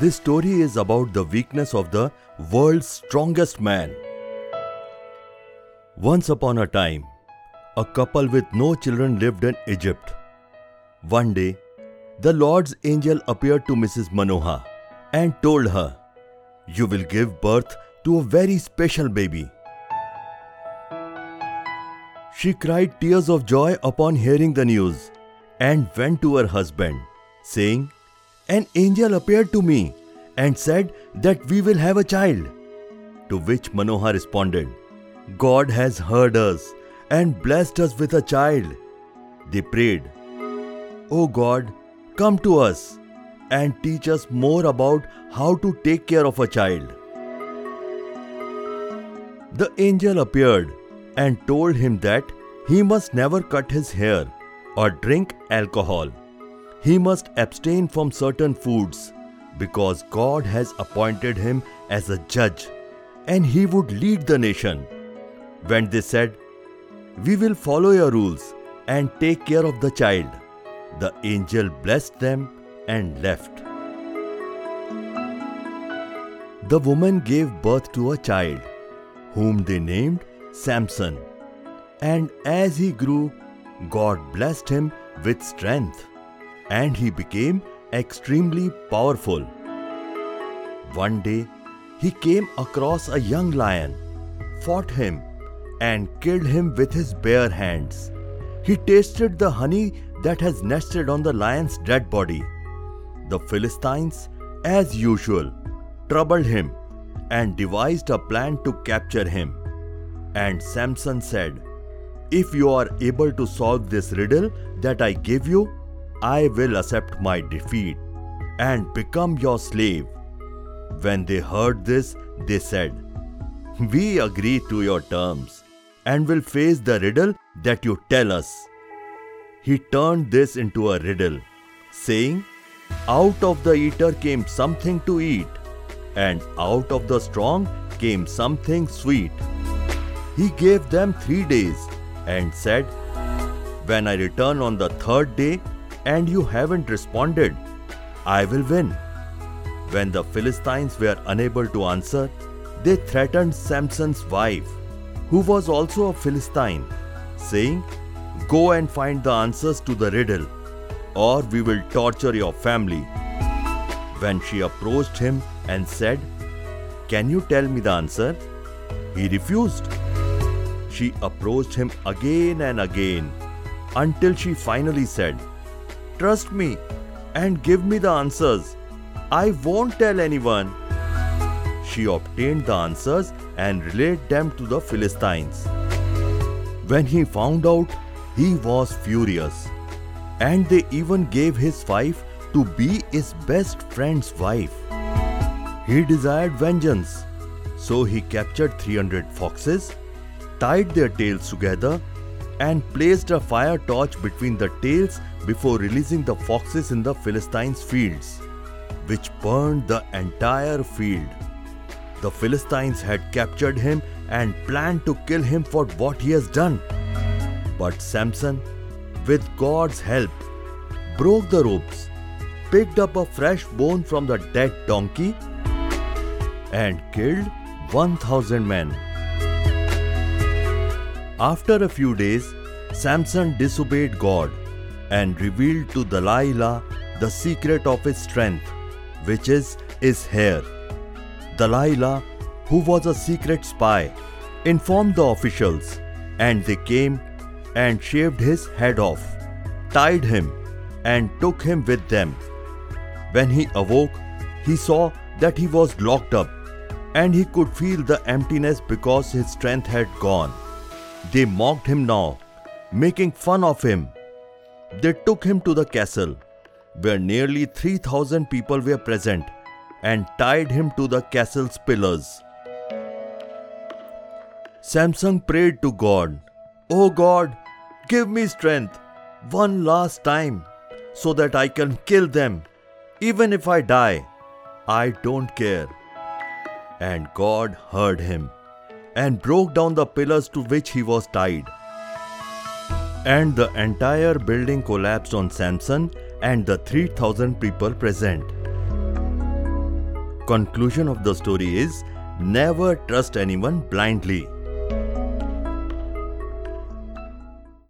This story is about the weakness of the world's strongest man. Once upon a time, a couple with no children lived in Egypt. One day, the Lord's angel appeared to Mrs. Manoah and told her, You will give birth to a very special baby. She cried tears of joy upon hearing the news and went to her husband, saying, An angel appeared to me and said that we will have a child. To which Manoah responded, God has heard us and blessed us with a child. They prayed, O God, come to us and teach us more about how to take care of a child. The angel appeared and told him that he must never cut his hair or drink alcohol. He must abstain from certain foods because God has appointed him as a judge and he would lead the nation. When they said, We will follow your rules and take care of the child, the angel blessed them and left. The woman gave birth to a child, whom they named Samson. And as he grew, God blessed him with strength, and he became extremely powerful. One day, he came across a young lion, fought him, and killed him with his bare hands. He tasted the honey that has nested on the lion's dead body. The Philistines, as usual, troubled him and devised a plan to capture him. And Samson said, If you are able to solve this riddle that I give you, I will accept my defeat and become your slave. When they heard this, they said, We agree to your terms and will face the riddle that you tell us. He turned this into a riddle, saying, Out of the eater came something to eat, and out of the strong came something sweet. He gave them three days and said, When I return on the third day and you haven't responded, I will win. When the Philistines were unable to answer, they threatened Samson's wife, who was also a Philistine, saying, Go and find the answers to the riddle, or we will torture your family. When she approached him and said, Can you tell me the answer? He refused. She approached him again and again until she finally said, Trust me and give me the answers. I won't tell anyone. She obtained the answers and relayed them to the Philistines. When he found out, he was furious. And they even gave his wife to be his best friend's wife. He desired vengeance. So he captured 300 foxes, tied their tails together, and placed a fire torch between the tails before releasing the foxes in the Philistines' fields, which burned the entire field. The Philistines had captured him and planned to kill him for what he has done. But Samson, with God's help, broke the ropes, picked up a fresh bone from the dead donkey, and killed 1000 men. After a few days, Samson disobeyed God and revealed to Delilah the secret of his strength, which is his hair. Delilah, who was a secret spy, informed the officials, and they came and shaved his head off, tied him, and took him with them. When he awoke, he saw that he was locked up, and he could feel the emptiness because his strength had gone. They mocked him now, making fun of him. They took him to the castle, where nearly 3,000 people were present, and tied him to the castle's pillars. Samson prayed to God, Oh God, give me strength one last time so that I can kill them. Even if I die, I don't care. And God heard him and broke down the pillars to which he was tied. And the entire building collapsed on Samson and the 3000 people present. conclusion of the story is never trust anyone blindly.